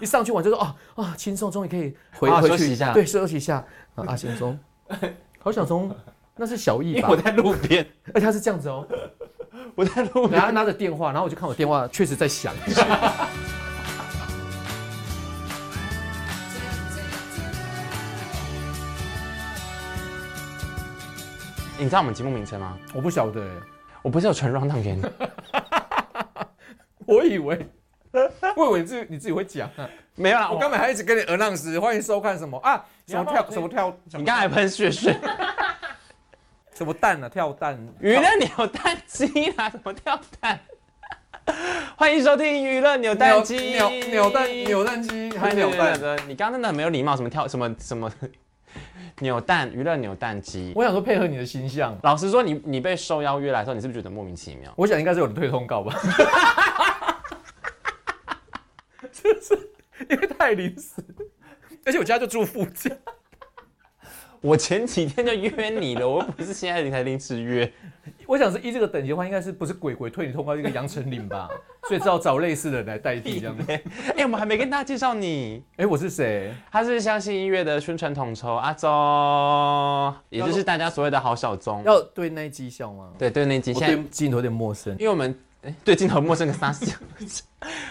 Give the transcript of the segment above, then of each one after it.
一上去玩就说啊啊，轻松，终于可以回回去一下，对，休息一下。啊，阿贤中，郝小松，那是小易吧？我在路边，而且他是这样子哦，我在路边，然后拿着电话，然后我就看我电话确实在响。你知道我们节目名称吗？我不晓得，我不是有传 round 给你，我以为，我以为你自己你自己会讲啊，没有啦，我刚才还一直跟你 announce，欢迎收看什么啊？什么跳什么跳？你刚才喷血水，什么蛋啊？跳蛋？娱乐扭蛋机啊？什么跳蛋？欢迎收听娱乐扭蛋机，扭扭蛋扭蛋机还扭蛋的？你刚刚真的很没有礼貌，什么跳什么什么？扭蛋娱乐扭蛋机，我想说配合你的形象。老实说你，你你被受邀约来的时候，你是不是觉得莫名其妙？我想应该是有人推通告吧，就是因为太临时，而且我家就住附近。我前几天就约你了，我不是现在才临时约。我想是依这个等级的话，应该是不是鬼鬼推你通告一个杨丞琳吧？所以只好找类似的人来代替这样子。哎、欸，我们还没跟大家介绍你。哎、欸，我是谁？他是相信音乐的宣传统筹阿宗，也就是大家所谓的好小宗。要对那绩效吗？对对，那绩效。对镜头有点陌生，因为我们。哎，对镜头陌生个啥事？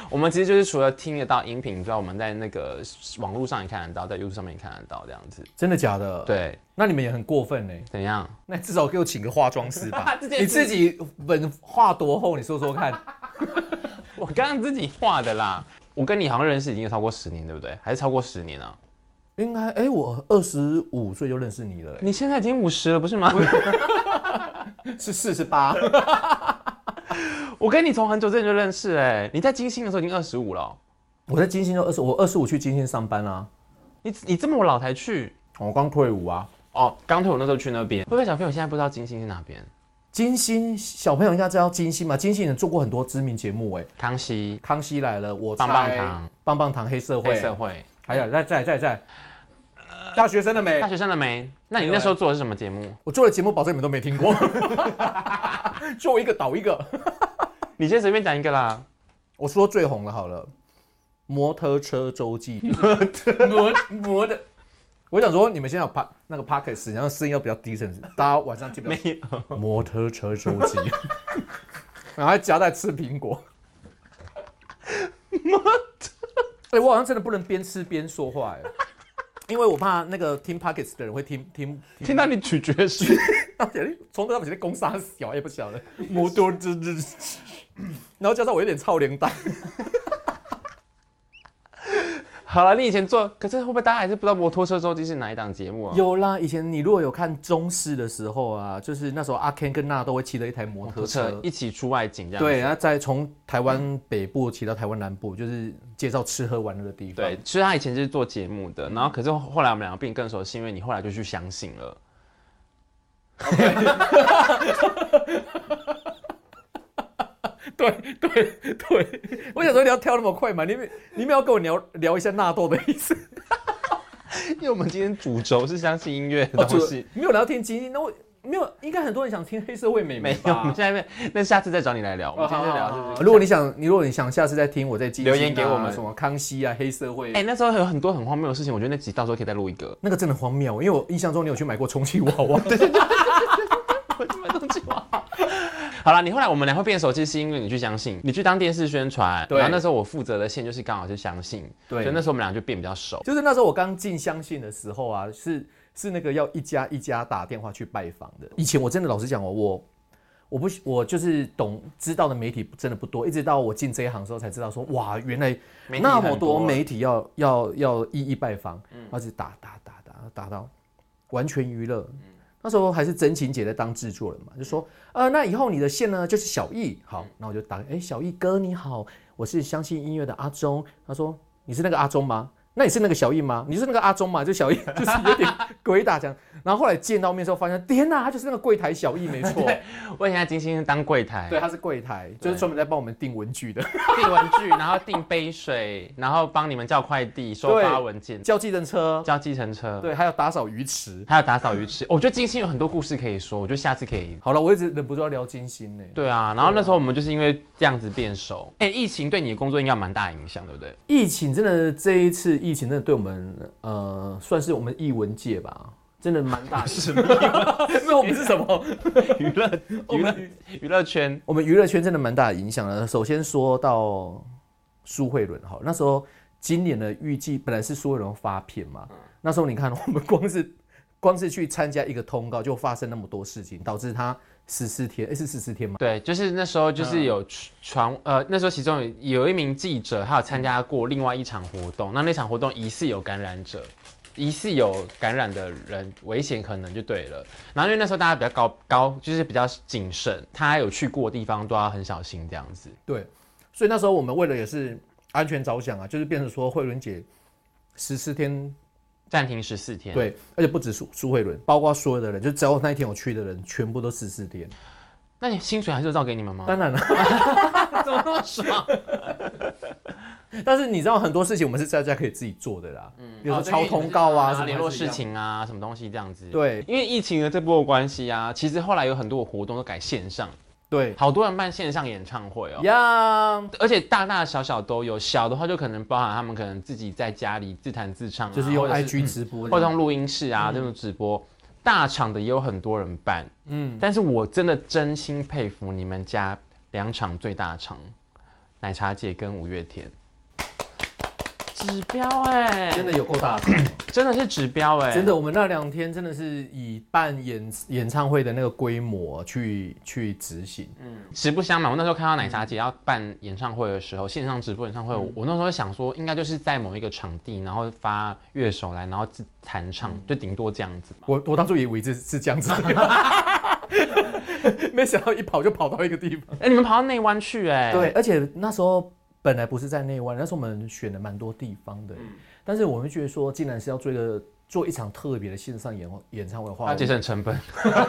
我们其实就是除了听得到音频之外，我们在那个网络上也看得到，在 YouTube 上面也看得到这样子。真的假的？对，那你们也很过分呢。怎样？那至少给我请个化妆师吧。你自己本画多厚？你说说看。我刚刚自己画的啦。我跟你好像认识已经有超过十年，对不对？还是超过十年啊？应该，哎，我二十五岁就认识你了。你现在已经五十了，不是吗？是四十八。我跟你从很久之前就认识哎、欸，你在金星的时候已经二十五了。我在金星都二十，我二十五去金星上班啊。你你这么老才去？我刚退伍啊。哦，刚退伍那时候去那边。会不会小朋友现在不知道金星是哪边？金星小朋友应该知道金星嘛？金星人做过很多知名节目哎、欸，康熙、康熙来了，我棒棒糖、棒棒糖、黑社会、黑社会，还有在在在在。大学生了没？大学生了没？那你那时候做的是什么节目？我做的节目，保证你们都没听过。做一个倒一个。你先随便讲一个啦，我说最红的好了，摩托车周记，摩摩摩的，我想说你们现在有帕那个 Podcast 然后声音要比较低沉，大家晚上听不没有。摩托车周记，然后还夹带吃苹果，摩。托，哎，我好像真的不能边吃边说话哎，因为我怕那个听 Podcast 的人会听听听。到你咀嚼声，从头到尾在攻杀小也不晓得，摩托车。然后加上我有点臭脸蛋。好了，你以前做，可是会不会大家还是不知道摩托车周记是哪一档节目啊？有啦，以前你如果有看中视的时候啊，就是那时候阿 Ken 跟娜都会骑着一台摩托车，摩托车一起出外景这样。对，然后再从台湾北部骑到台湾南部，就是介绍吃喝玩乐的地方。对，其实他以前就是做节目的，然后可是后来我们两个变更熟，是因为你后来就去相信了。对对对，我想说你要跳那么快嘛？你们你们要跟我聊聊一下纳豆的意思？因为我们今天主轴是相信音乐的东西，没有聊天经济，那我没有，应该很多人想听黑社会美眉吧？没有，我们现在那下次再找你来聊。我们今天就聊，就是如果你想，你如果你想下次再听，我再记、啊、留言给我们什么康熙啊，黑社会。哎、欸，那时候有很多很荒谬的事情，我觉得那集到时候可以再录一个。那个真的荒谬，因为我印象中你有去买过充气娃娃。对对对，我去买充气娃娃。好了，你后来我们俩会变熟，其实是因为你去相信，你去当电视宣传，然后那时候我负责的线就是刚好是相信，对，所以那时候我们俩就变比较熟。就是那时候我刚进相信的时候啊，是是那个要一家一家打电话去拜访的。以前我真的老实讲哦，我我不我就是懂知道的媒体真的不多，一直到我进这一行的时候才知道说，哇，原来那么多媒体要要要一一拜访，而且打打打打打到完全娱乐。那时候还是真情姐在当制作人嘛，就说，呃，那以后你的线呢就是小易，好，那我就打，哎、欸，小易哥你好，我是相信音乐的阿忠。他说你是那个阿忠吗？那你是那个小印吗？你是那个阿忠吗？就小印，就是有点鬼打墙。然后后来见到面之后，发现天哪，他就是那个柜台小印，没错。我以前在金星当柜台，对，他是柜台，就是专门在帮我们订文具的，订文具，然后订杯水，然后帮你们叫快递、收发文件、叫计程车、叫计程车，对，还有打扫鱼池，还有打扫鱼池。我觉得金星有很多故事可以说，我觉得下次可以。好了，我一直忍不住要聊金星呢。对啊，然后那时候我们就是因为这样子变熟。哎，疫情对你的工作应该蛮大影响，对不对？疫情真的这一次疫情真的对我们呃算是我们艺文界吧，真的蛮大的。什么？那我们是什么？娱乐娱乐娱乐圈。我们娱乐圈真的蛮大的影响了。首先说到苏慧伦哈，那时候今年的预计本来是苏慧伦发片嘛，那时候你看我们光是光是去参加一个通告就发生那么多事情，导致他。十四天，哎，是十四天吗？对，就是那时候，就是有传，呃，那时候其中有有一名记者，他有参加过另外一场活动，那那场活动疑似有感染者，疑似有感染的人，危险可能就对了。然后因为那时候大家比较高高，就是比较谨慎，他有去过的地方都要很小心这样子。对，所以那时候我们为了也是安全着想啊，就是变成说慧伦姐十四天。暂停十四天，对，而且不止苏苏慧伦，包括所有的人，就只要那一天我去的人，全部都十四天。那你薪水还是照给你们吗？当然了，怎么那么爽？但是你知道很多事情我们是在家可以自己做的啦，嗯，比如说抄通告啊，什么联络事情啊，什么东西这样子。对，因为疫情的这波关系啊，其实后来有很多活动都改线上。对，好多人办线上演唱会哦，呀，而且大大小小都有，小的话就可能包含他们可能自己在家里自弹自唱，就是用 IG 直播，或者用录音室啊这种直播，大场的也有很多人办，嗯，但是我真的真心佩服你们家两场最大场，奶茶姐跟五月天。指标哎，真的有够大，真的是指标哎，真的，我们那两天真的是以办演演唱会的那个规模去去执行。嗯，实不相瞒，我那时候看到奶茶姐要办演唱会的时候，线上直播演唱会，我那时候想说，应该就是在某一个场地，然后发乐手来，然后自弹唱，就顶多这样子。我我当初以为是是这样子，没想到一跑就跑到一个地方。哎，你们跑到内湾去哎？对，而且那时候。本来不是在内湾，但是我们选了蛮多地方的，嗯、但是我们觉得说，既然是要做一个做一场特别的线上演演唱会的话，节省成本。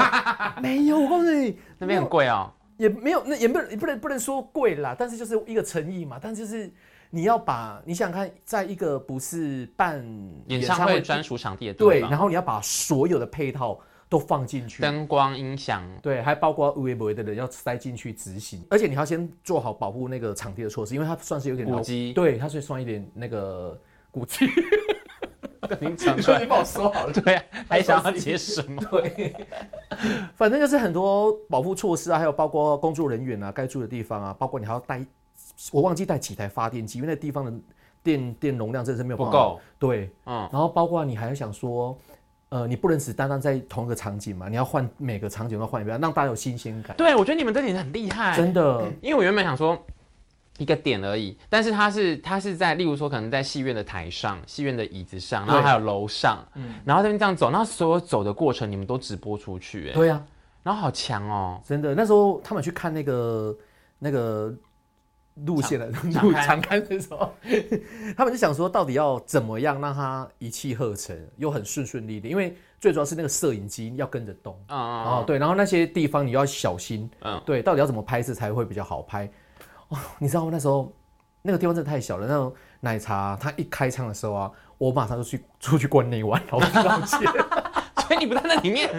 没有，我告诉你，那边很贵啊，也没有，那也不不能不能说贵啦，但是就是一个诚意嘛。但是就是你要把你想想看，在一个不是办演唱会专属场地的地对，然后你要把所有的配套。都放进去，灯光、音响，对，还包括微博的人要塞进去执行，而且你要先做好保护那个场地的措施，因为它算是有点古迹，对，它是算一点那个古迹。你讲出来，你帮我说好了，对、啊，还想要接什么？对，反正就是很多保护措施啊，还有包括工作人员啊，该住的地方啊，包括你还要带，我忘记带几台发电机，因为那地方的电电容量真的是没有不够，对，嗯，然后包括你还要想说。呃，你不能只单单在同一个场景嘛，你要换每个场景都换一遍，让大家有新鲜感。对，我觉得你们这点很厉害，真的。因为我原本想说一个点而已，但是它是它是在，例如说可能在戏院的台上、戏院的椅子上，然后还有楼上，嗯，然后这边这样走，然后所有走的过程你们都直播出去，哎，对呀，然后好强哦，真的。那时候他们去看那个那个。路线的 路长看的时候，他们就想说，到底要怎么样让它一气呵成，又很顺顺利利。因为最主要是那个摄影机要跟着动啊啊，对，然后那些地方你要小心，嗯，对，到底要怎么拍摄才会比较好拍？哦，你知道吗？那时候那个地方真的太小了。那种奶茶，它一开唱的时候啊，我马上就去出去关内湾，然后道歉。所以你不在那里面，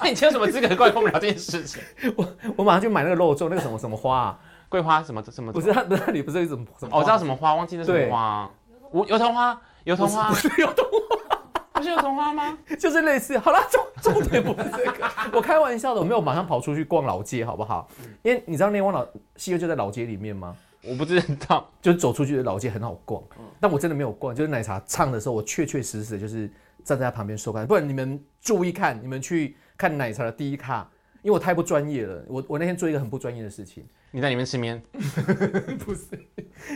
那你有什么资格怪我们聊这件事情？我我马上就买那个肉粽，那个什么什么花啊。桂花什么什么？不是，那那里不是一种什么？哦，我知道什么花，忘记那什么花。我油桐花，油桐花，不是油桐花，不是油桐花吗？就是类似。好了，重重点不是这个，我开玩笑的，我没有马上跑出去逛老街，好不好？因为你知道内湾老戏院就在老街里面吗？我不知道，就走出去的老街很好逛。但我真的没有逛，就是奶茶唱的时候，我确确实实就是站在他旁边收看。不然你们注意看，你们去看奶茶的第一卡。因为我太不专业了，我我那天做一个很不专业的事情。你在里面吃面？不是，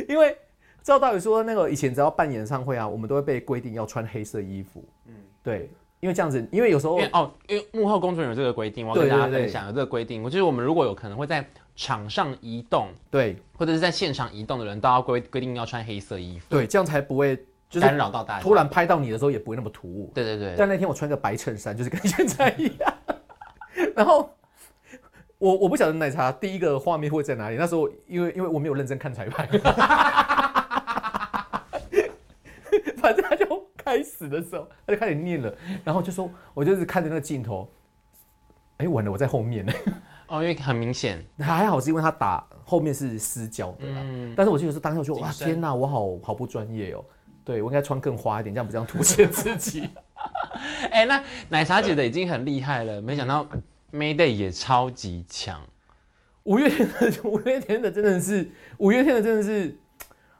因为照道理说，那个以前只要办演唱会啊，我们都会被规定要穿黑色衣服。嗯，对，因为这样子，因为有时候哦，因为幕后工作人员有这个规定，我要跟大家分享有这个规定。我就是我们如果有可能会在场上移动，对，或者是在现场移动的人，都要规规定要穿黑色衣服。对，这样才不会就是干扰到大家。突然拍到你的时候也不会那么突兀。对对对。但那天我穿个白衬衫，就是跟现在一样。然后我我不晓得奶茶第一个画面会在哪里。那时候因为因为我没有认真看彩排，反正他就开始的时候他就开始念了，然后就说我就是看着那个镜头，哎、欸，完了我在后面呢。哦，因为很明显，还好是因为他打后面是私交的啦。嗯，但是我记得是当下我就哇天哪，我好好不专业哦。对，我应该穿更花一点，这样不这样凸显自己。哎、欸，那奶茶姐的已经很厉害了，没想到 Mayday 也超级强。五月天的五月天的真的是五月天的真的是，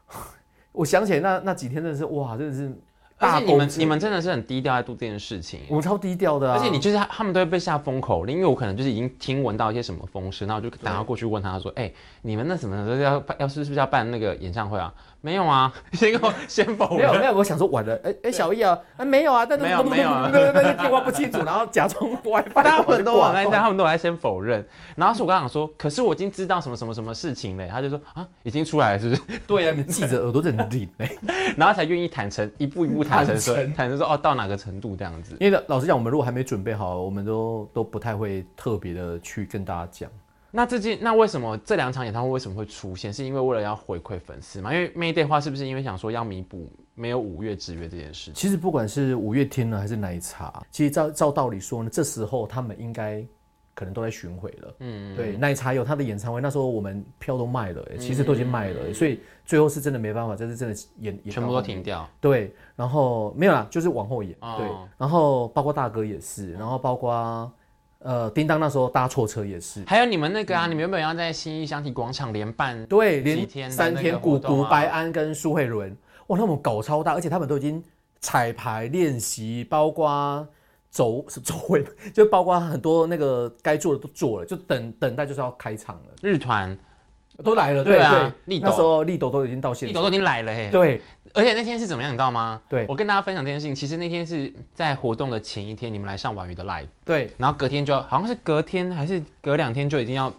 我想起来那那几天真的是哇，真的是。而且你们你们真的是很低调在做这件事情，我们超低调的啊！而且你就是他，他们都会被下封口令，因为我可能就是已经听闻到一些什么风声，然后就打电话过去问他说：“哎、欸，你们那什么要要要是是不是要办那个演唱会啊？”没有啊，先给我先否认。没有没有，我想说完了，哎、欸、哎，小易啊，啊没有啊，但是没有没有，对对对，电话不清楚，然后假装 WiFi，他们都往那家，他们都来先否认。然后是我刚想说，可是我已经知道什么什么什么事情嘞，他就说啊，已经出来了，是不是？对啊，你记者耳朵真灵嘞，然后才愿意坦诚，一步一步坦诚说，坦诚说哦，到哪个程度这样子。因为老实讲，我们如果还没准备好，我们都都不太会特别的去跟大家讲。那这件那为什么这两场演唱会为什么会出现？是因为为了要回馈粉丝吗？因为 Mayday 话是不是因为想说要弥补没有五月之约这件事？其实不管是五月天呢，还是奶茶，其实照照道理说呢，这时候他们应该可能都在巡回了。嗯，对，奶茶有他的演唱会，那时候我们票都卖了，其实都已经卖了，嗯、所以最后是真的没办法，这是真的演演全部都停掉。对，然后没有啦，就是往后演。哦、对，然后包括大哥也是，然后包括。呃，叮当那时候搭错车也是，还有你们那个啊，嗯、你们原本要在新义香体广场连办对，连三天，古古白安跟苏慧伦，哇，他们搞超大，而且他们都已经彩排练习，包括走 是走位，就包括很多那个该做的都做了，就等等待就是要开场了。日团都来了，对啊，对，那时候立斗都已经到现场，立斗都已经来了，嘿，对。而且那天是怎么样，你知道吗？对，我跟大家分享这件事情。其实那天是在活动的前一天，你们来上婉瑜的 live。对，然后隔天就好像是隔天还是隔两天就已经要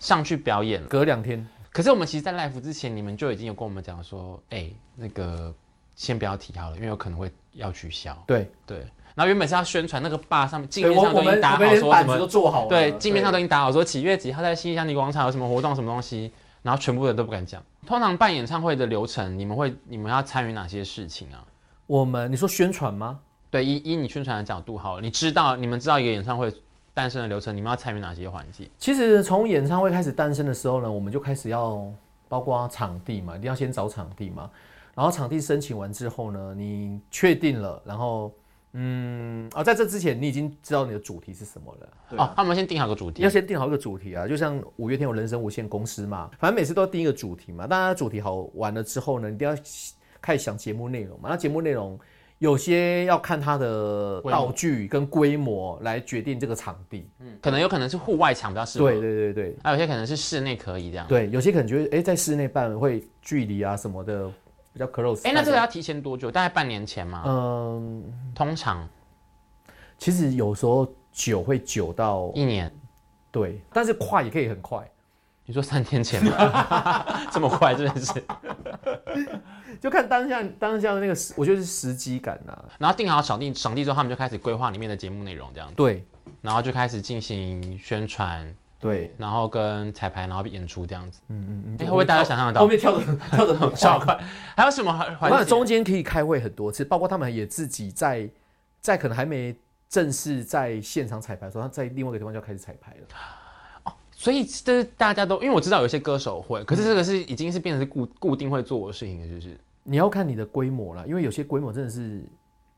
上去表演了。隔两天。可是我们其实，在 live 之前，你们就已经有跟我们讲说，哎、欸，那个先不要提好了，因为有可能会要取消。对对。然后原本是要宣传那个坝上面镜面上都已经打好说什么，都做好了。对，镜面上都已经打好说几月几号在新义香体广场有什么活动什么东西。然后全部人都不敢讲。通常办演唱会的流程，你们会你们要参与哪些事情啊？我们你说宣传吗？对，以以你宣传的角度好了，你知道你们知道一个演唱会诞生的流程，你们要参与哪些环节？其实从演唱会开始诞生的时候呢，我们就开始要包括场地嘛，一定要先找场地嘛。然后场地申请完之后呢，你确定了，然后。嗯啊，在这之前你已经知道你的主题是什么了。对啊、哦，那我们先定好个主题，要先定好一个主题啊。就像五月天有人生无限公司嘛，反正每次都要定一个主题嘛。当然主题好完了之后呢，你一定要开始想节目内容嘛。那节目内容有些要看它的道具跟规模来决定这个场地。嗯，可能有可能是户外场比较适合。对对对对，还有些可能是室内可以这样。对，有些可能觉得哎、欸，在室内办会距离啊什么的比较 close。哎、欸，那这个要提前多久？大概半年前吗？嗯，通常。其实有时候久会久到一年，对，但是快也可以很快。你说三天前吗？这么快真的是，就看当下当下的那个时，我觉得是时机感呐、啊。然后定好场地场地之后，他们就开始规划里面的节目内容，这样子。对，然后就开始进行宣传，对，然后跟彩排，然后演出这样子。嗯嗯嗯。会不会大家想象得到？后面跳的跳的很超快，还有什么环环节？中间可以开会很多次，包括他们也自己在在可能还没。正式在现场彩排的时候，他在另外一个地方就要开始彩排了。哦，所以这是大家都，因为我知道有些歌手会，可是这个是已经是变成是固固定会做的事情了，就是你要看你的规模了，因为有些规模真的是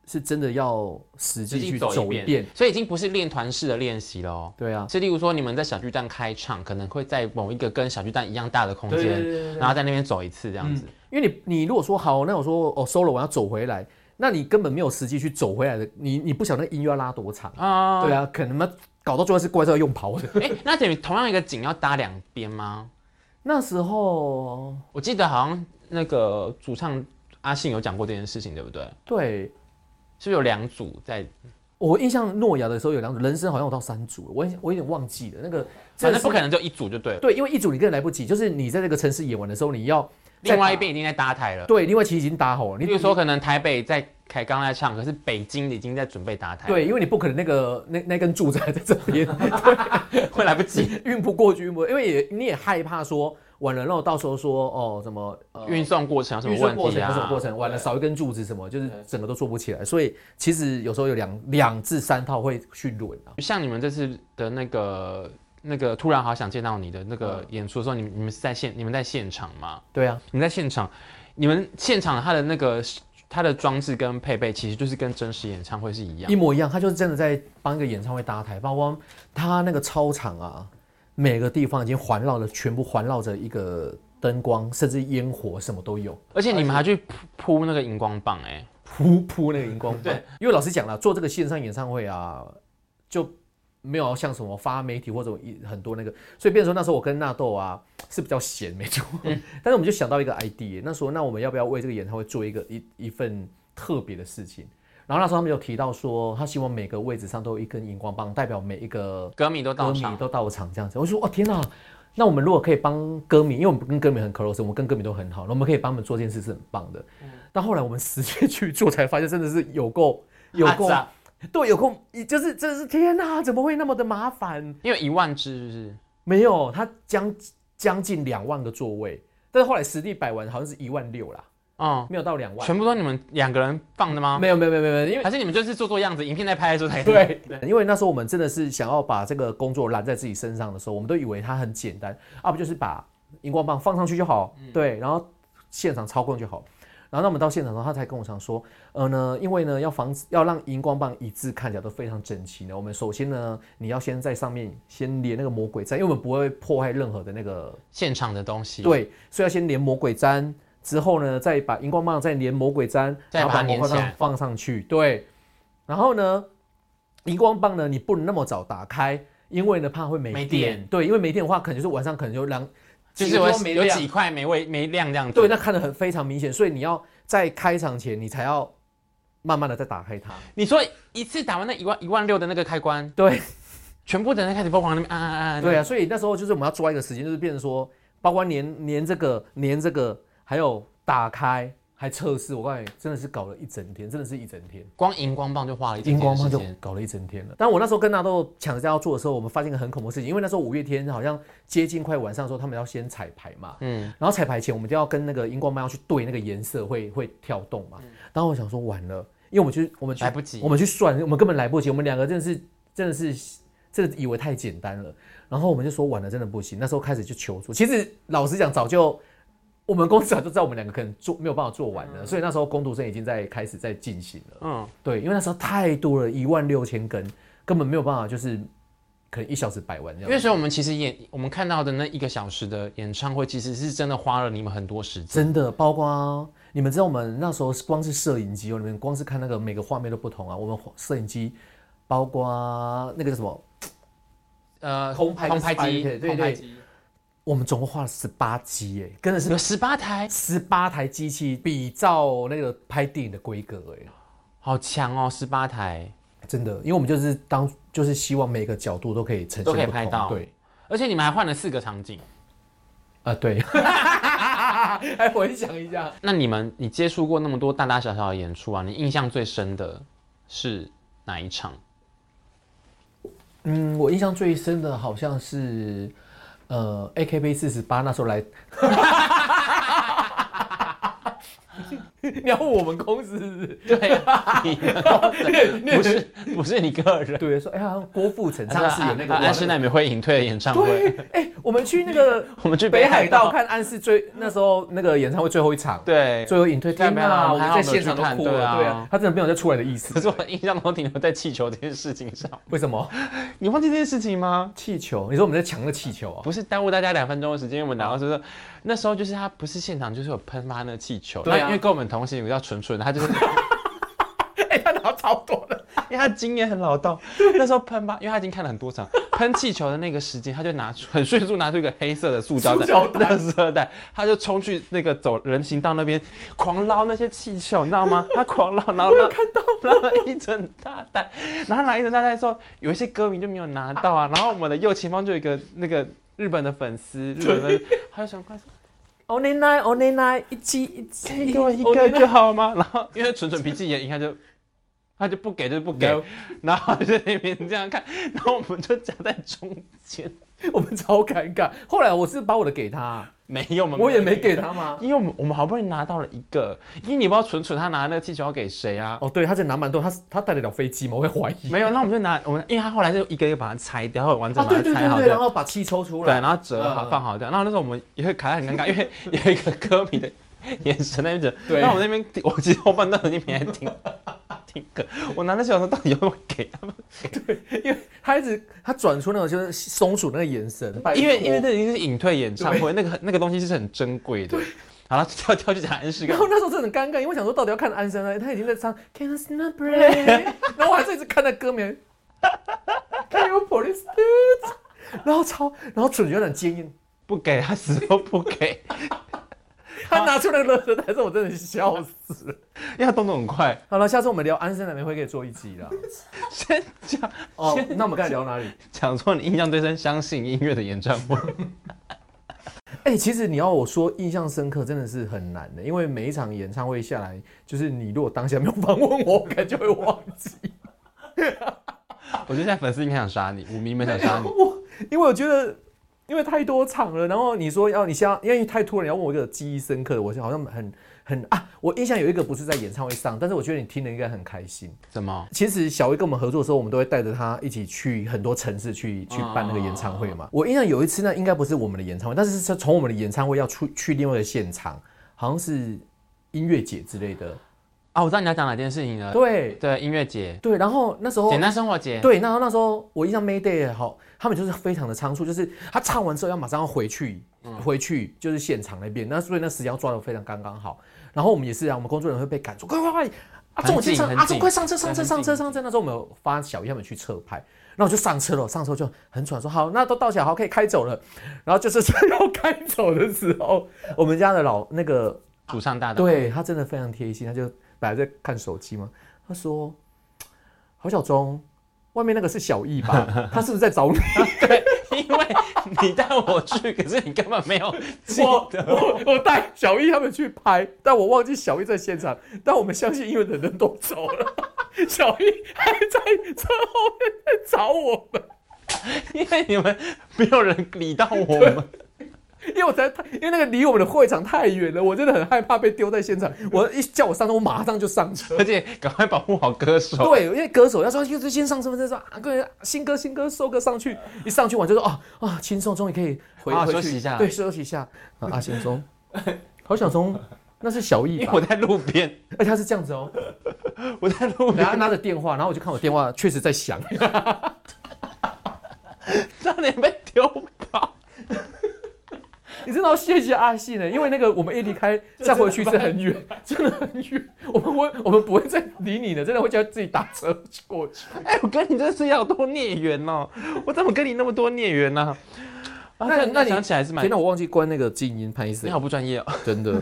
是真的要实际去走一遍，所以已经不是练团式的练习了哦。对啊，是例如说你们在小巨蛋开唱，可能会在某一个跟小巨蛋一样大的空间，然后在那边走一次这样子。嗯，因为你你如果说好，那我说哦，solo 我要走回来。那你根本没有实际去走回来的，你你不晓得音乐要拉多长啊？对啊，可能嘛搞到最后是怪兽用跑的。哎、欸，那等于同样一个景要搭两边吗？那时候我记得好像那个主唱阿信有讲过这件事情，对不对？对，是不是有两组在？我印象诺亚的时候有两组，人生好像有到三组，我我有点忘记了。那个反正不可能就一组就对了。对，因为一组你根本来不及，就是你在这个城市演完的时候，你要另外一边已经在搭台了。对，另外其实已经搭好了。你比如说，可能台北在开刚在唱，可是北京已经在准备搭台。对，因为你不可能那个那那根柱子还在这边，对，会来不及，运不过去，运不，因为也你也害怕说完了，然后到时候说哦什么运送过程什么问题啊？运送过程什么过程？完了少一根柱子什么，就是整个都做不起来。所以其实有时候有两两至三套会去轮啊。像你们这次的那个。那个突然好想见到你的那个演出的时候，你们你们是在现你们在现场吗？对啊，你们在现场，你们现场它的那个它的装置跟配备，其实就是跟真实演唱会是一样，一模一样。他就是真的在帮一个演唱会搭台，包括他那个操场啊，每个地方已经环绕了，全部环绕着一个灯光，甚至烟火什么都有。而且你们还去铺那个荧光棒、欸，哎，铺铺那个荧光棒。对，因为老实讲了，做这个线上演唱会啊，就。没有像什么发媒体或者一很多那个，所以变成说那时候我跟纳豆啊是比较闲没错，嗯、但是我们就想到一个 idea，那时候那我们要不要为这个演唱会做一个一一份特别的事情？然后那时候他们有提到说，他希望每个位置上都有一根荧光棒，代表每一个歌迷都到场，歌迷都到场这样子。我说哦天哪，那我们如果可以帮歌迷，因为我们跟歌迷很 close，我们跟歌迷都很好，那我们可以帮他们做这件事是很棒的。嗯、但后来我们实际去做才发现，真的是有够有够。对，有空，就是真的是天哪，怎么会那么的麻烦？因为一万只是没有，它将将近两万个座位，但是后来实地摆完好像是一万六啦，哦，没有到两万，全部都你们两个人放的吗？没有没有没有没有，因为还是你们就是做做样子，影片在拍的时候才对，因为那时候我们真的是想要把这个工作揽在自己身上的时候，我们都以为它很简单，啊不就是把荧光棒放上去就好，嗯、对，然后现场操控就好。然后那我们到现场的时候，他才跟我讲说，呃呢，因为呢要防止要让荧光棒一致看起来都非常整齐呢，我们首先呢，你要先在上面先连那个魔鬼毡，因为我们不会破坏任何的那个现场的东西。对，所以要先连魔鬼毡，之后呢再把荧光棒再连魔鬼毡，再把它粘起来放上去。对，然后呢，荧光棒呢你不能那么早打开，因为呢怕会没电。对，因为没电的话，可能就是晚上可能就让。就是有有几块没位没亮这样子，对，那看得很非常明显，所以你要在开场前，你才要慢慢的再打开它。你说一次打完那一万一万六的那个开关，对，全部等人开始疯狂那边按按按。对啊，所以那时候就是我们要抓一个时间，就是变成说，包括连连这个连这个，还有打开。还测试，我告诉你，真的是搞了一整天，真的是一整天。光荧光棒就花了一荧光棒就搞了一整天了。但我那时候跟纳豆抢着要做的时候，我们发现一个很恐怖的事情，因为那时候五月天好像接近快晚上的时候，他们要先彩排嘛，嗯，然后彩排前我们就要跟那个荧光棒要去对那个颜色会会跳动嘛。嗯、然后我想说完了，因为我们去我们去来不及，我们去算，我们根本来不及。我们两个真的是真的是真的以为太简单了，然后我们就说晚了，真的不行。那时候开始就求助。其实老实讲，早就。我们公司早就知道我们两个可能做没有办法做完了，嗯、所以那时候工读生已经在开始在进行了。嗯，对，因为那时候太多了，一万六千根，根本没有办法，就是可能一小时摆完这样。因为所以我们其实演我们看到的那一个小时的演唱会，其实是真的花了你们很多时间。真的，包括你们知道，我们那时候光是摄影机哦，你们光是看那个每个画面都不同啊。我们摄影机包括那个叫什么？呃，空拍空拍机，对对对。我们总共画了十八机，哎，真的是有十八台，十八台机器比照那个拍电影的规格，哎，好强哦，十八台，真的，因为我们就是当就是希望每个角度都可以呈现，都可以拍到，对，而且你们还换了四个场景，啊，对，还回想一下，那你们你接触过那么多大大小小的演出啊，你印象最深的是哪一场？嗯，我印象最深的好像是。呃，AKB 四十八那时候来。你要问我们公司是不是？对啊，你不是不是你个人。对，说哎呀，郭富城上次有那个安室奈美惠隐退的演唱会。哎，我们去那个 我们去北海道看安室最那时候那个演唱会最后一场，对，最后隐退。天哪，我们在现场都哭了。对啊，他真的没有再出来的意思。可是我印象中停留在气球这件事情上。为什么？你忘记这件事情吗？气球？你说我们在抢那个气球啊？不是耽误大家两分钟的时间，我们然后说那时候就是他不是现场，就是有喷发那个气球。对啊，因为跟我们同行有个叫纯纯，他就是，哎，他拿超多的，因为他经验很老道。那时候喷吧，因为他已经看了很多场，喷气球的那个时间，他就拿出很迅速拿出一个黑色的塑胶袋，垃圾袋，他就冲去那个走人行道那边狂捞那些气球，你知道吗？他狂捞，然后我看到捞了一整大袋，然后拿一整大袋之后，有一些歌迷就没有拿到啊。然后我们的右前方就有一个那个日本的粉丝，日本的，他就想快说。，Only Nine，Only Nine，一起一起，给我一个就好吗？然后。因为蠢蠢脾气也，一看就他就不给，就不给。然后就在那边这样看，然后我们就夹在中间。我们超尴尬。后来我是把我的给他，没有吗？我也没给他吗？因为我们我们好不容易拿到了一个，因为你不知道蠢蠢他拿那个气球要给谁啊？哦，对，他在拿蛮多，他他带得了飞机吗？我会怀疑。没有，那我们就拿我们，因为他后来就一个一个把它拆掉，然后完整把它拆好，啊、对然后把气抽出来，对，然后折好、嗯、放好这样。然后那时候我们也会卡得很尴尬，因为有一个歌迷的 眼神那边，对，然后我那边我其实后半段已经没在听。我拿那小说到底要不要给他们？对，因为他一直他转出那种就是松鼠那个眼神，因为因为那已经是隐退演唱会，那个那个东西是很珍贵的。好了，跳跳去讲安室。然后那时候真的很尴尬，因为我想说到底要看安室呢，他已经在唱 Can't Stop 然后我还是一直看那歌名，Can you please do？然后超，然后嘴有点坚硬，不给他死都不给。他拿出那个垃圾袋，是我真的笑死了，因为他动作很快。好了，下次我们聊安室奈美惠可以做一集了。先讲哦，那我们该聊哪里？讲说你印象最深，相信音乐的演唱会。哎、欸，其实你要我说印象深刻，真的是很难的，因为每一场演唱会下来，就是你如果当下没有访问我，我可能就会忘记。我觉得现在粉丝应该想杀你，五迷们想杀你。我因为我觉得。因为太多场了，然后你说要你先要，因为太突然，要问我一个记忆深刻的，我好像很很啊，我印象有一个不是在演唱会上，但是我觉得你听了应该很开心。什么？其实小薇跟我们合作的时候，我们都会带着他一起去很多城市去去办那个演唱会嘛。哦、我印象有一次呢，应该不是我们的演唱会，但是是从我们的演唱会要出去另外一个现场，好像是音乐节之类的。啊，我知道你要讲哪件事情了。对对，音乐节。对，然后那时候简单生活节。对，然后那时候我印象 Mayday 好。他们就是非常的仓促，就是他唱完之后要马上要回去，回去就是现场那边，那所以那时间要抓的非常刚刚好。然后我们也是啊，我们工作人员会被赶住，快快快，阿忠，我先上，阿忠快上车上车上车上车。那时候我们有发小姨他们去侧拍，然后我就上车了，上车就很喘，说好，那都到起来，好，可以开走了。然后就是车要开走的时候，我们家的老那个主唱大大，对他真的非常贴心，他就本来在看手机嘛，他说，郝小钟。外面那个是小易吧？他是不是在找你？对，因为你带我去，可是你根本没有记得我。我我带小易他们去拍，但我忘记小易在现场。但我们相信，因为人人都走了，小易还在车后面在找我们，因为你们没有人理到我们。因为我在太，因为那个离我们的会场太远了，我真的很害怕被丢在现场。我一叫我上车，我马上就上车，而且赶快保护好歌手。对，因为歌手要说，就是先上身份证说啊，各位新歌新歌收歌上去，一上去我就说啊啊，轻松，终于可以回啊休息一下，对，休息一下啊，阿贤中，郝小松，那是小易，因为我在路边，而且他是这样子哦，我在路边，他拿着电话，然后我就看我电话确实在响，差点被丢跑。你知道谢谢阿信呢？因为那个我们一离开再回去是很远，真的很远。我们会我们不会再理你了，真的会叫自己打车过去。哎、欸，我跟你真是要多孽缘哦！我怎么跟你那么多孽缘呢？那那你想起来是蛮……天哪，我忘记关那个静音，潘医生，你好不专业哦，真的，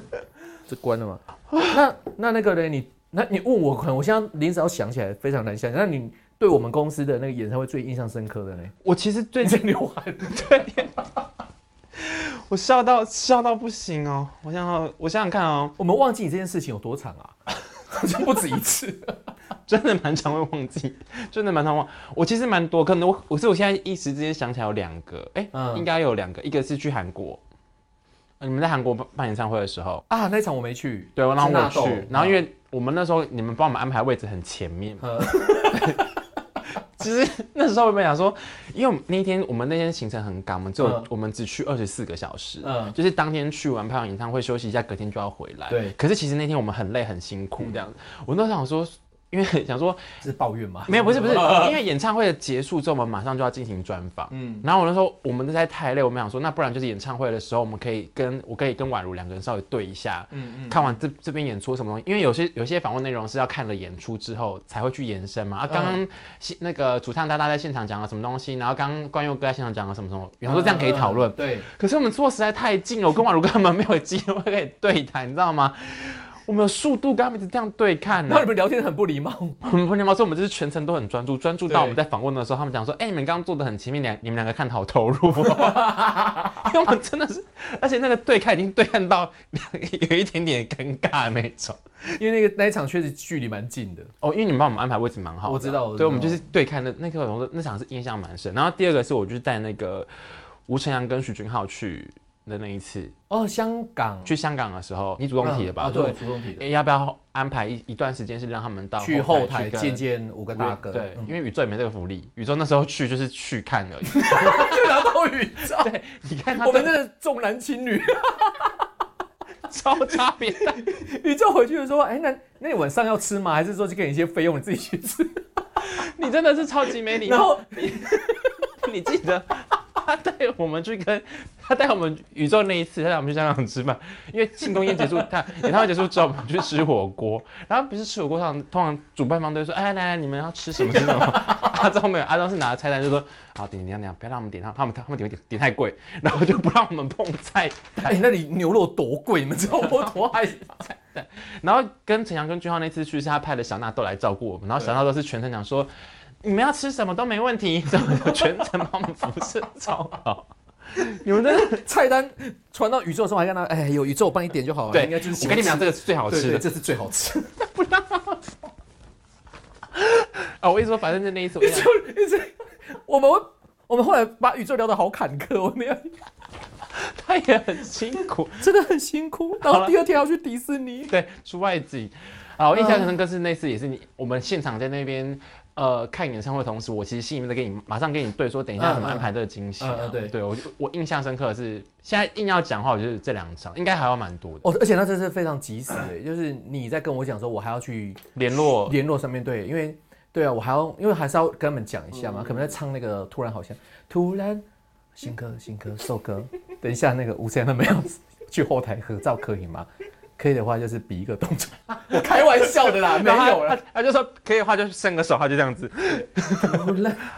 这关了吗？那那那个呢？你那你问我，可能我现在临时要想起来非常难想。那你对我们公司的那个演唱会最印象深刻的呢？我其实最近流汗 对。我笑到笑到不行哦！我想想，我想想看哦，我们忘记你这件事情有多长啊？好像不止一次，真的蛮常会忘记，真的蛮常忘。我其实蛮多，可能我我是我现在一时之间想起来有两个，哎、欸，嗯、应该有两个，一个是去韩国，你们在韩国办演唱会的时候。啊，那场我没去，对，然后我去，然后因为我们那时候你们帮我们安排位置很前面。嗯 其实那时候我们想说，因为那天我们那天行程很赶，我们只有我们只去二十四个小时，嗯，就是当天去完拍完演唱会休息一下，隔天就要回来。对，可是其实那天我们很累很辛苦，这样子。我那时候想说。因为想说，是抱怨吗？没有，不是，不是。因为演唱会的结束之后，我们马上就要进行专访。嗯，然后我那时候我们实在太累，我们想说，那不然就是演唱会的时候，我们可以跟我可以跟宛如两个人稍微对一下。嗯嗯。看完这这边演出什么东西？因为有些有些访问内容是要看了演出之后才会去延伸嘛。啊，刚刚那个主唱大大在现场讲了什么东西，然后刚刚冠佑哥在现场讲了什么什么，然后说这样可以讨论。对。可是我们坐实在太近了，我跟宛如根本没有机会可以对谈，你知道吗？我们有速度跟他们一直这样对看，然后你们聊天很不礼貌，很不礼貌，所以我们就是全程都很专注，专注到我们在访问的时候，他们讲说：“哎、欸，你们刚刚坐的很前面，两你们两个看得好投入。”因为我们真的是，而且那个对看已经对看到有一点点尴尬那种，因为那个那一场确实距离蛮近的哦，因为你们帮我们安排位置蛮好的，我知道，对，我们就是对看的那个那场是印象蛮深。然后第二个是我就是带那个吴承洋跟许君浩去。的那一次哦，香港去香港的时候，你主动提的吧？啊，对，主动提的。要不要安排一一段时间是让他们到去后台见见五个大哥？对，因为宇宙也没这个福利，宇宙那时候去就是去看而已。就拿到宇宙，对，你看他，我们真的重男轻女，超差别。宇宙回去的时候，哎，那那你晚上要吃吗？还是说就给你一些费用，你自己去吃？你真的是超级没礼貌。你你记得？他带我们去跟他带我们宇宙那一次，他带我们去香港吃饭，因为庆功宴结束，他演唱会结束之后，我们去吃火锅。然后不是吃火锅上，通常主办方都会说：“哎，来来，你们要吃什么？吃什么？”阿忠没有，阿忠是拿着菜单就说：“好，点点点，不要让我们点，他们他们点点点太贵，然后就不让我们碰菜。哎、那里牛肉多贵，你们知道我多爱菜对，然后跟承洋跟俊浩那次去，是他派的小纳豆来照顾我们，然后小纳豆是全程讲说。你们要吃什么都没问题，怎么全程帮我们服侍超好？你们的菜单传到宇宙的时候还跟他，哎，有宇宙我帮你点就好了。对，应该就是我跟你们讲，这个是最好吃的，这是最好吃。不让啊！我一直说，反正就那一次我，一直一直，我们我们后来把宇宙聊得好坎坷，我们要，他也很辛苦，真的很辛苦。然后第二天要去迪士尼，对，出外景。啊，我印象很深刻是那次也是你，我们现场在那边。呃，看演唱会同时，我其实心里面在给你马上跟你对说，等一下怎么安排这个惊喜。嗯嗯，对对，我我印象深刻的是，现在硬要讲话，我觉得这两场应该还要蛮多的。哦，而且那真是非常及时的，就是你在跟我讲说，我还要去联络联络上面对，因为对啊，我还要因为还是要跟他们讲一下嘛，可能在唱那个突然好像突然新歌新歌首歌，等一下那个吴承洋他没有去后台合照可以吗？可以的话，就是比一个动作。我开玩笑的啦，没有了。他就说可以的话，就伸个手，他就这样子。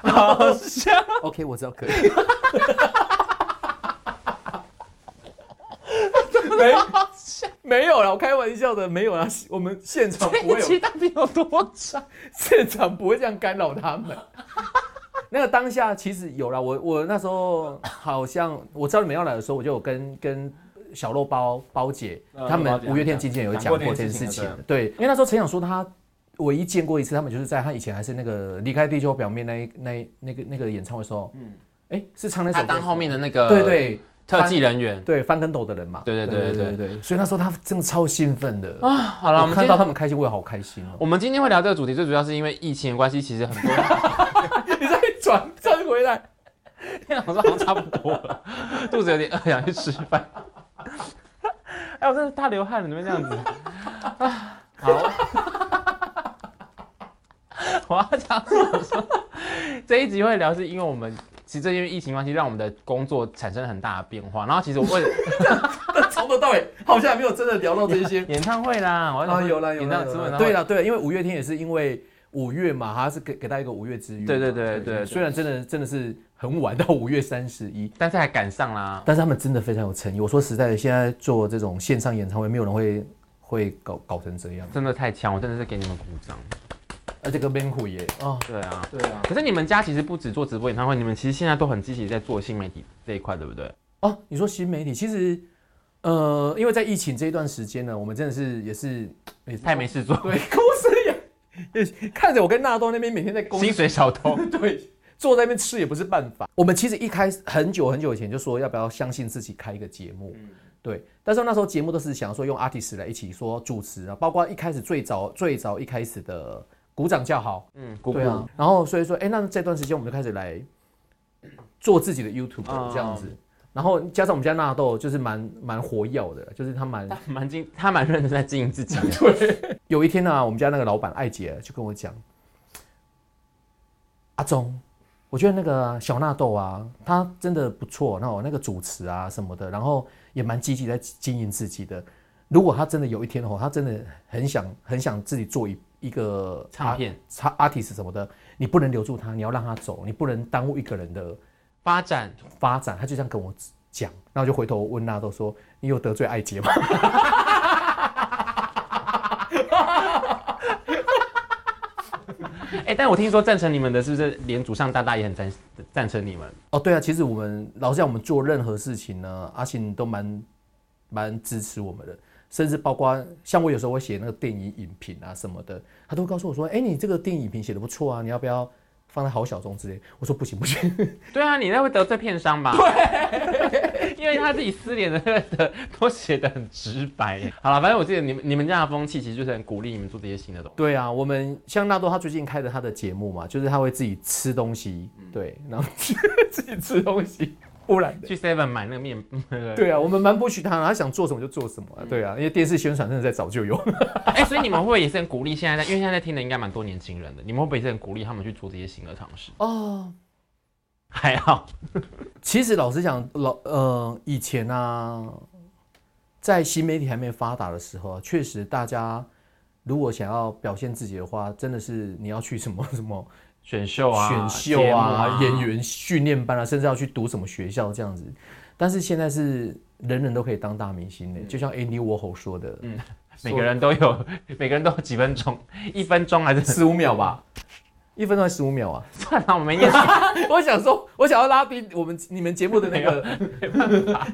好笑。OK，我知道可以。没没有了，我开玩笑的，没有了。我们现场不会有。期待有多长？现场不会这样干扰他们。那个当下其实有了，我我那时候好像我知道你们要来的时候，我就有跟跟。小肉包包姐，他们五月天经纪人有讲过这件事情。对，因为那时候陈想说他唯一见过一次，他们就是在他以前还是那个离开地球表面那一那那个那个演唱会的时候，嗯，哎，是唱那首歌。他当后面的那个对对特技人员，对翻跟斗的人嘛。对对对对对。所以那时候他真的超兴奋的啊！好了，我们看到他们开心，我也好开心哦。我们今天会聊这个主题，最主要是因为疫情的关系，其实很多。你再转转回来，天啊，我说好像差不多了，肚子有点饿，想去吃饭。哎，我真的大流汗了，怎么这样子？啊，好，我要讲说，这一集会聊，是因为我们其实因为疫情关系，让我们的工作产生了很大的变化。然后其实我为了从头到尾好像还没有真的聊到这些演唱会啦，我啊有啦有啦，对了对了，因为五月天也是因为五月嘛，他是给给他一个五月之约，对对对对，虽然真的真的是。很晚到五月三十一，但是还赶上啦。但是他们真的非常有诚意。我说实在的，现在做这种线上演唱会，没有人会会搞搞成这样。真的太强，我真的是给你们鼓掌。而且跟边虎也，哦，对啊，对啊。可是你们家其实不止做直播演唱会，你们其实现在都很积极在做新媒体这一块，对不对？哦，你说新媒体，其实呃，因为在疫情这一段时间呢，我们真的是也是也是太没事做，对，公司也也看着我跟纳豆那边每天在公司薪水小偷，对。坐在那边吃也不是办法。我们其实一开始很久很久以前就说要不要相信自己开一个节目，对。但是那时候节目都是想说用 artist 来一起说主持啊，包括一开始最早最早一开始的鼓掌叫好，嗯，对啊。然后所以说，哎，那这段时间我们就开始来做自己的 YouTube 这样子。然后加上我们家纳豆就是蛮蛮活跃的，就是他蛮蛮经他蛮认真在经营自己。对。有一天呢，我们家那个老板艾姐就跟我讲，阿忠。我觉得那个小纳豆啊，他真的不错，那我那个主持啊什么的，然后也蛮积极在经营自己的。如果他真的有一天的话，他真的很想很想自己做一一个唱片、唱 artist 什么的，你不能留住他，你要让他走，你不能耽误一个人的发展发展。他就这样跟我讲，然后就回头问纳豆说：“你有得罪艾姐吗？” 哎，但我听说赞成你们的，是不是连祖上大大也很赞赞成你们？哦，对啊，其实我们老实讲，我们做任何事情呢，阿信都蛮蛮支持我们的，甚至包括像我有时候会写那个电影影评啊什么的，他都会告诉我说，哎，你这个电影影评写的不错啊，你要不要？放在好小众之类，我说不行不行。对啊，你那会得罪片商吧？对，因为他自己私联的那个都写得很直白。好了，反正我记得你们你们家的风气其实就是很鼓励你们做这些新的东西。对啊，我们像纳豆他最近开的他的节目嘛，就是他会自己吃东西，对，然后自己吃东西。不然去 Seven 买那个面，对啊，我们蛮不许他，他想做什么就做什么，啊，对啊，因为电视宣传真的在早就有。哎、欸，所以你们会不会也是很鼓励现在在，因为现在在听的应该蛮多年轻人的，你们会不会也是很鼓励他们去做这些新的尝试？哦，还好。其实老实讲，老呃以前啊，在新媒体还没发达的时候啊，确实大家如果想要表现自己的话，真的是你要去什么 什么。选秀啊，选秀啊，啊演员训练班啊，甚至要去读什么学校这样子。但是现在是人人都可以当大明星的，嗯、就像 Andy Warhol 说的，嗯，每个人都有，每个人都有几分钟，一分钟还是四五秒吧？一分钟还十五秒啊？算了，我没念。我想说，我想要拉低我们你们节目的那个，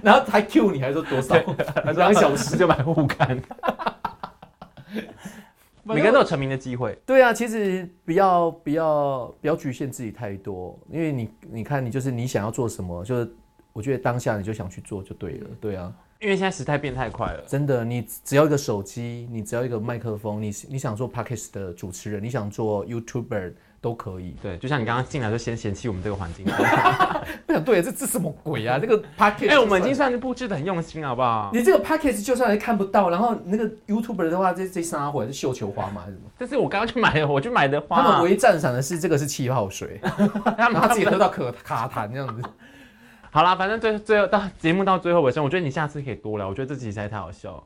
然后还 Q 你，还说多少？两小时就买护肝。每个人都有成名的机会。对啊，其实不要不要不要局限自己太多，因为你你看，你就是你想要做什么，就是我觉得当下你就想去做就对了。对啊，因为现在时代变太快了，真的，你只要一个手机，你只要一个麦克风，你你想做 Podcast 的主持人，你想做 YouTuber。都可以，对，就像你刚刚进来就先嫌弃我们这个环境，不想对，这这什么鬼啊？这个 package，哎，我们已经算是布置的很用心，好不好？你这个 package 就算是看不到，然后那个 YouTuber 的话，这这三花是绣球花吗？还是什么？这是我刚刚去买的，我去买的花。他们唯一赞赏的是这个是气泡水，他们他自己喝到可卡痰这样子。好啦，反正最最后到节目到最后尾声，我觉得你下次可以多聊，我觉得这集实在太好笑了。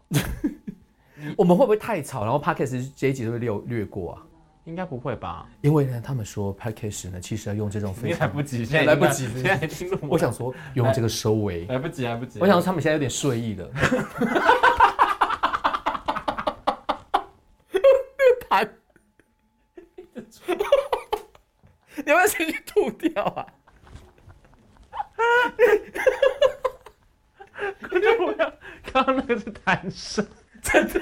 我们会不会太吵？然后 package 这一集都会略略过啊？应该不会吧？因为呢，他们说 package 呢，其实要用这种非常 来不及，现在来不及，现在。我想说，用这个收尾，来不及，来不及。我想说，他们现在有点睡意了。那个痰，你要不要先去吐掉啊？我就不要，刚刚那个是痰声。真的，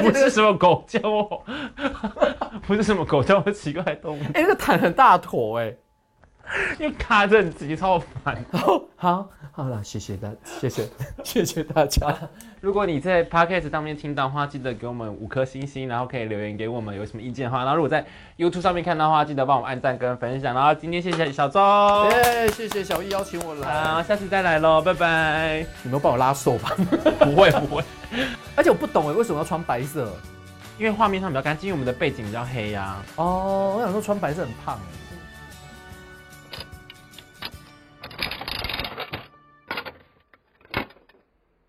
不是什么狗叫哦，不是什么狗叫，奇怪的动物。哎，那个痰很大坨哎，因为卡着很急，超烦。好，好了，谢谢大，谢谢，谢谢大家。如果你在 Podcast 上面听到的话，记得给我们五颗星星，然后可以留言给我们有什么意见的话。然后如果在 YouTube 上面看到的话，记得帮我们按赞跟分享。然后今天谢谢小周，耶，谢谢小易邀请我来，好，下次再来喽，拜拜。你们帮我拉手吧？不会不会，而且我不懂哎，为什么要穿白色？因为画面上比较干净，因为我们的背景比较黑呀、哦，我想说穿白色很胖。